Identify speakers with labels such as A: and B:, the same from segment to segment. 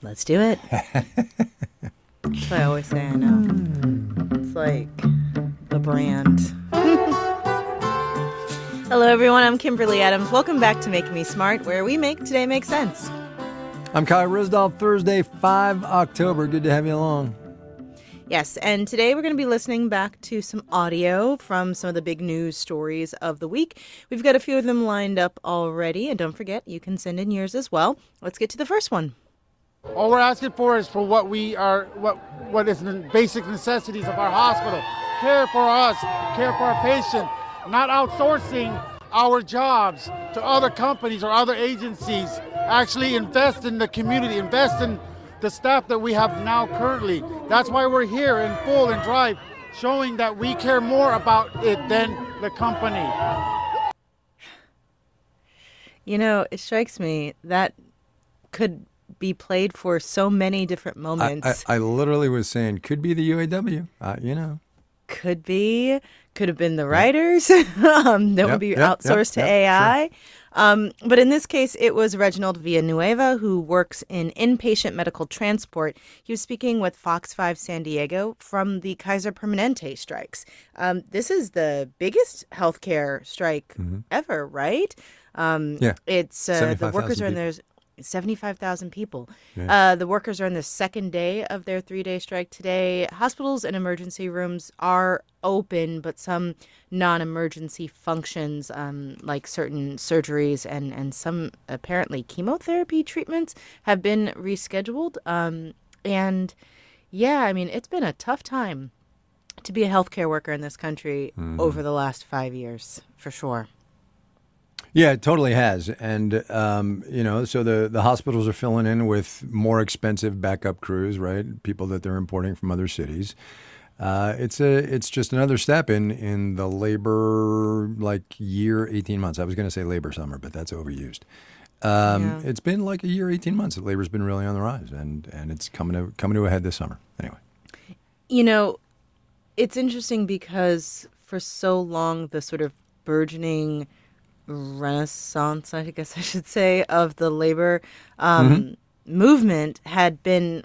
A: Let's do it. That's what I always say. I know. It's like the brand. Hello, everyone. I'm Kimberly Adams. Welcome back to Make Me Smart, where we make today make sense.
B: I'm Kai Ryssdal, Thursday, 5 October. Good to have you along.
A: Yes, and today we're going to be listening back to some audio from some of the big news stories of the week. We've got a few of them lined up already, and don't forget, you can send in yours as well. Let's get to the first one.
C: All we're asking for is for what we are, what what is the basic necessities of our hospital. Care for us, care for our patient, not outsourcing our jobs to other companies or other agencies. Actually invest in the community, invest in the staff that we have now currently. That's why we're here in full and drive, showing that we care more about it than the company.
A: You know, it strikes me that could be played for so many different moments.
B: I, I literally was saying, could be the UAW. Uh, you know,
A: could be, could have been the writers um, that
B: Yep,
A: would be
B: yep, yep,
A: outsourced to
B: yep,
A: AI. Um, but in this case, it was Reginald Villanueva who works in inpatient medical transport. He was speaking with Fox 5 San Diego from the Kaiser Permanente strikes. Um, this is the biggest healthcare strike ever, right? Um,
B: Mm-hmm. Yeah.
A: It's uh, the workers are in their 75,000 people. Uh, the workers are in the second day of their three day strike today. Hospitals and emergency rooms are open, but some non emergency functions, um, like certain surgeries and, and some apparently chemotherapy treatments, have been rescheduled. Um, and yeah, I mean, it's been a tough time to be a healthcare worker in this country over the last five years, for sure.
B: Yeah, it totally has. And, um, you know, so the, the hospitals are filling in with more expensive backup crews, right? People that they're importing from other cities. Uh, it's a it's just another step in in the labor like year 18 months. I was going to say labor summer, but that's overused. Um,
A: Yeah.
B: It's been like a year 18 months that labor's been really on the rise, and and it's coming to coming to a head this summer. Anyway,
A: You know, it's interesting because for so long, the sort of burgeoning renaissance, I guess I should say, of the labor um, movement had been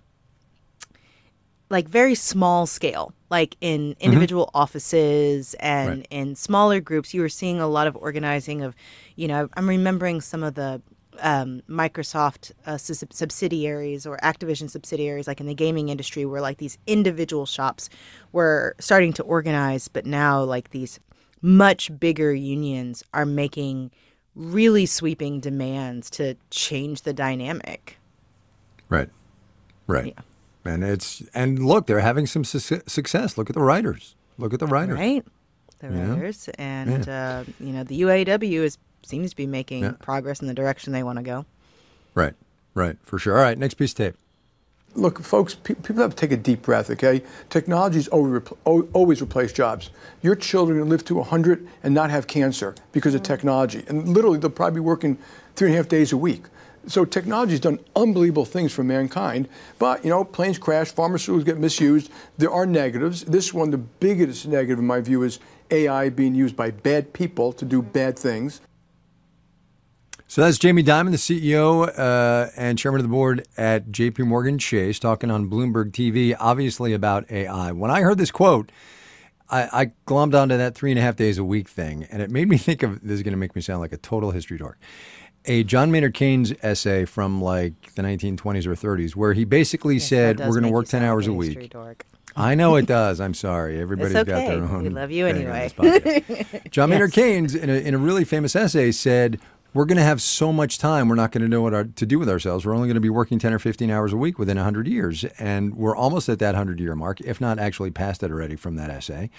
A: like very small scale, like in individual offices and
B: Right.
A: in smaller groups. You were seeing a lot of organizing of, you know, I'm remembering some of the um, Microsoft uh, subsidiaries or Activision subsidiaries, like in the gaming industry, where like these individual shops were starting to organize, but now like these much bigger unions are making really sweeping demands to change the dynamic.
B: right, right,
A: Yeah.
B: and it's and look, they're having some su- success. Look at the writers. Look at the writers.
A: right? The
B: Yeah.
A: writers and uh, you know the UAW is seems to be making
B: Yeah.
A: progress in the direction they want to go.
B: Right, right, for sure. All right, next piece of tape.
D: Look, folks, pe- people have to take a deep breath, okay? Technology's always, repl- always replace jobs. Your children can live to 100 and not have cancer because of mm. technology. And literally, they'll probably be working three and a half days a week. So technology's done unbelievable things for mankind. But, you know, planes crash, pharmaceuticals get misused. There are negatives. This one, the biggest negative in my view, is AI being used by bad people to do mm. bad things.
B: So that's Jamie Dimon, the CEO uh, and chairman of the board at JP Morgan Chase, talking on Bloomberg TV, obviously about AI. When I heard this quote, I, I glommed onto that three and a half days a week thing, and it made me think of this is going to make me sound like a total history dork. A John Maynard Keynes essay from like the 1920s or 30s, where he basically said, We're going to work 10 hours
A: like
B: a week.
A: dork.
B: I know it does. I'm sorry. Everybody's got their own.
A: We love you anyway.
B: John Maynard Keynes, in a, in a really famous essay, said, "We're going to have so much time. We're not going to know what our, to do with ourselves. We're only going to be working 10 or 15 hours a week within 100 years, and we're almost at that 100 year mark, if not actually past it already from that essay."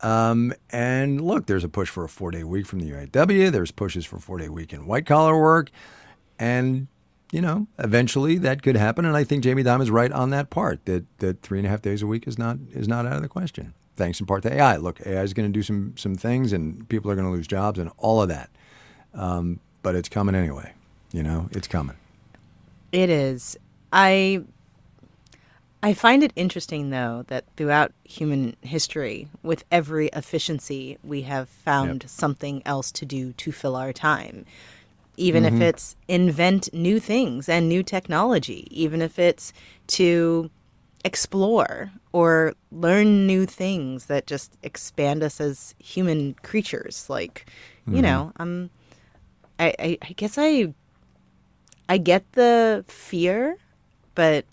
B: Um, and look, there's a push for a four day week from the UAW. There's pushes for four day week in white collar work, and you know, eventually that could happen. And I think Jamie Dimon is right on that part that that three and a half days a week is not is not out of the question. Thanks in part to AI. Look, AI is going to do some some things, and people are going to lose jobs and all of that. Um, but it's coming anyway. You know, it's coming.
A: It is. I I find it interesting though that throughout human history, with every efficiency, we have found something else to do to fill our time. even if mm-hmm. it's invent new things and new technology, even if it's to explore or learn new things that just expand us as human creatures. Like, you mm-hmm. know, I'm, I, I, I guess I, I get the fear, but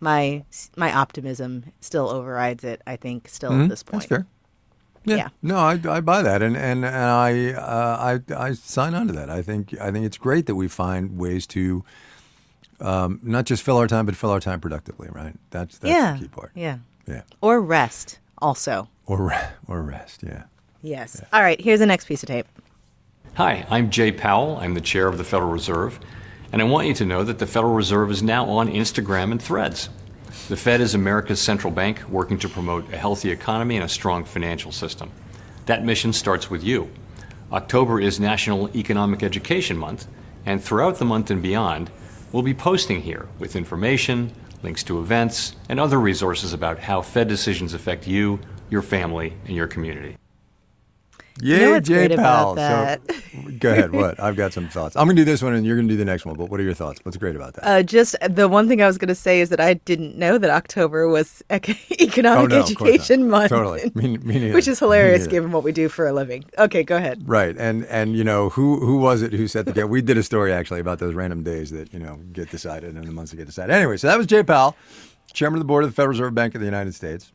A: my my optimism still overrides it. I think still at this point.
B: That's fair. Yeah.
A: Yeah.
B: No, I, I buy that, and and, and I uh, I I sign on to that. I think I think it's great that we find ways to um, not just fill our time, but fill our time productively. Right. That's that's
A: yeah,
B: the key part.
A: yeah,
B: Yeah.
A: or rest also.
B: Or or rest. Yeah.
A: Yes. All right. Here's the next piece of tape.
E: Hi, I'm Jay Powell. I'm the chair of the Federal Reserve, and I want you to know that the Federal Reserve is now on Instagram and Threads. The Fed is America's central bank working to promote a healthy economy and a strong financial system. That mission starts with you. October is National Economic Education Month, and throughout the month and beyond, we'll be posting here with information, links to events, and other resources about how Fed decisions affect you, your family, and your community.
B: Yeah,
A: know what's
B: Jay Powell. So, go ahead. What? I've got some thoughts. I'm going to do this one, and you're going to do the next one. But what are your thoughts? What's great about that?
A: Uh, just the one thing I was going to say is that I didn't know that October was ec-
B: oh
A: Economic
B: no, of course not.
A: Education Month.
B: Totally. Me, me neither.
A: Which is hilarious given what we do for a living. Okay, go ahead.
B: Right, and and you know who who was it who set the game? We did a story actually about those random days that you know get decided and the months that get decided. Anyway, so that was Jay Powell, chairman of the board of the Federal Reserve Bank of the United States,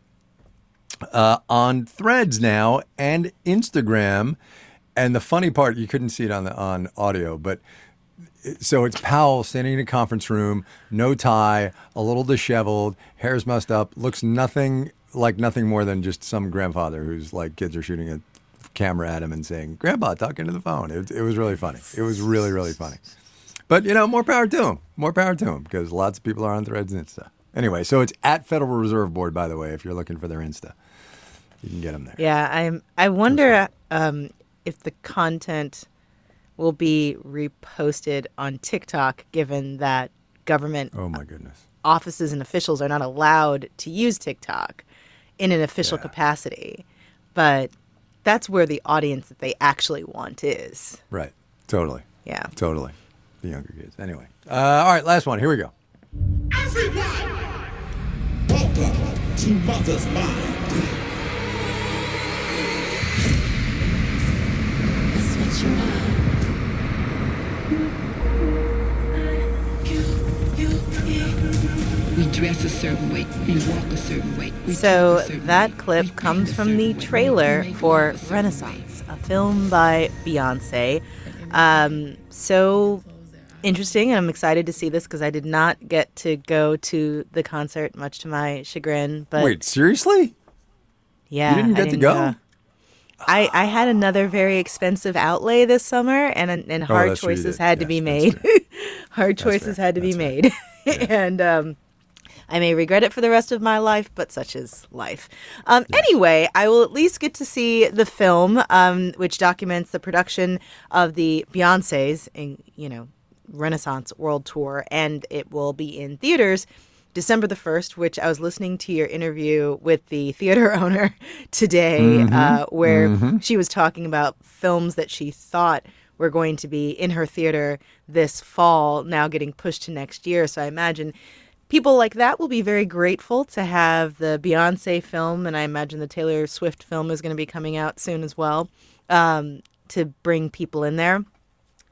B: uh, on Threads now and Instagram. And the funny part, you couldn't see it on the on audio, but so it's Powell standing in a conference room, no tie, a little disheveled, hair's messed up, looks nothing like nothing more than just some grandfather who's like kids are shooting a camera at him and saying, "Grandpa, talk into the phone." It, it was really funny. It was really really funny. But you know, more power to him. More power to him because lots of people are on Threads and Insta. Anyway, so it's at Federal Reserve Board, by the way. If you're looking for their Insta, you can get them there.
A: Yeah, I'm. I wonder um, if the content will be reposted on TikTok, given that government
B: Oh my goodness.
A: offices and officials are not allowed to use TikTok in an official capacity. But that's where the audience that they actually want is.
B: Right. Totally.
A: Yeah.
B: Totally. The younger kids. Anyway. Uh, all right. Last one. Here we go.
F: Everyone, welcome to Mother's Mind.
G: We dress a certain way, we walk a certain way.
A: So
G: certain
A: that
G: way,
A: clip
G: we
A: comes from the trailer for
G: certain way.
A: Renaissance, a film by Beyonce. Um, so interesting, and I'm excited to see this because I did not get to go to the concert, much to my chagrin. But
B: Wait, seriously?
A: yeah,
B: you didn't get to go?
A: I, I had another very expensive outlay this summer, and and hard
B: Oh, that's
A: choices had to be made. hard choices
B: fair.
A: had to be
B: That's
A: made, and um, I may regret it for the rest of my life, but such is life. Um, Anyway, I will at least get to see the film, um, which documents the production of the Beyonce's, in, you know, Renaissance World Tour, and it will be in theaters December the 1st, which I was listening to your interview with the theater owner today, uh, where she was talking about films that she thought were going to be in her theater this fall, now getting pushed to next year. So I imagine people like that will be very grateful to have the Beyonce film, and I imagine the Taylor Swift film is going to be coming out soon as well, um, to bring people in there.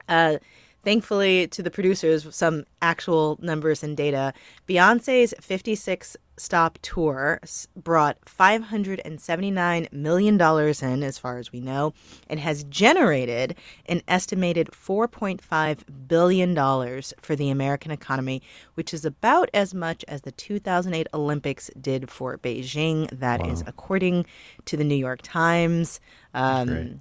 A: Uh, thankfully, to the producers, some actual numbers and data, Beyonce's 56 stop tour brought $579 million in, as far as we know, and has generated an estimated $4.5 billion for the American economy, which is about as much as the 2008 Olympics did for Beijing. That is according to the New York Times. Um,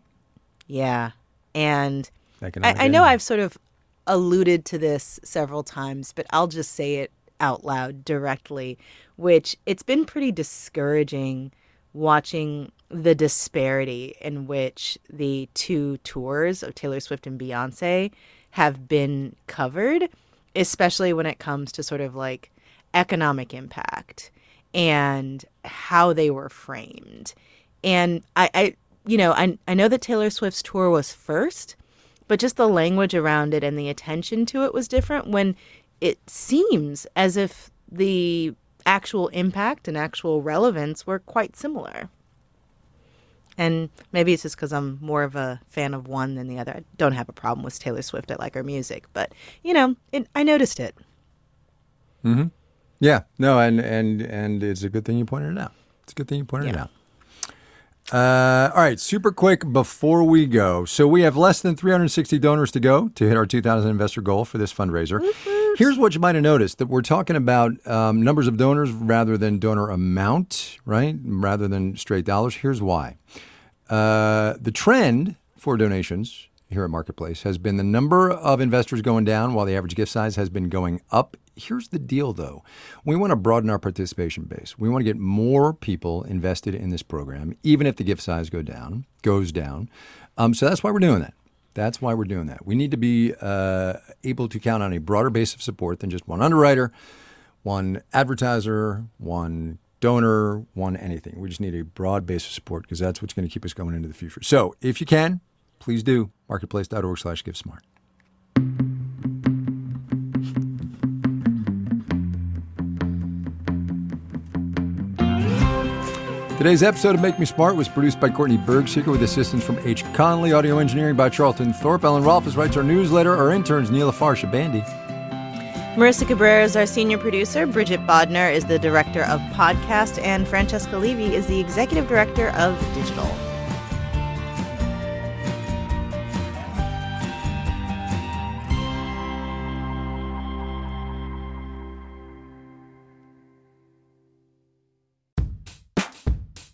A: yeah. And I, I know. I've sort of alluded to this several times, but I'll just say it out loud directly, which it's been pretty discouraging watching the disparity in which the two tours of Taylor Swift and Beyonce have been covered, especially when it comes to sort of like economic impact and how they were framed. And I, I you know, I, I know that Taylor Swift's tour was first, but just the language around it and the attention to it was different when it seems as if the actual impact and actual relevance were quite similar. And maybe it's just because I'm more of a fan of one than the other. I don't have a problem with Taylor Swift. I like her music, but you know, it, I noticed it.
B: Mm-hmm. Yeah. No, and and and it's a good thing you pointed it out. It's a good thing you pointed
A: Yeah.
B: it out. Uh, all right, super quick before we go. So we have less than 360 donors to go to hit our 2,000 investor goal for this fundraiser. Here's what you might have noticed that we're talking about um, numbers of donors rather than donor amount, right? Rather than straight dollars. Here's why. Uh, the trend for donations here at Marketplace has been the number of investors going down while the average gift size has been going up. Here's the deal though. We want to broaden our participation base. We want to get more people invested in this program, even if the gift size go down, goes down. Um, so that's why we're doing that. That's why we're doing that. We need to be uh, able to count on a broader base of support than just one underwriter, one advertiser, one donor, one anything. We just need a broad base of support because that's what's going to keep us going into the future. So if you can, please do marketplace.org Today's episode of Make Me Smart was produced by Courtney Bergsieker with assistance from H. Conley, audio engineering by Charlton Thorpe. Ellen Rolfes writes our newsletter. Our interns, Neela Farsha Bandy.
A: Marissa Cabrera is our senior producer. Bridget Bodnar is the director of podcast, and Francesca Levy is the executive director of digital.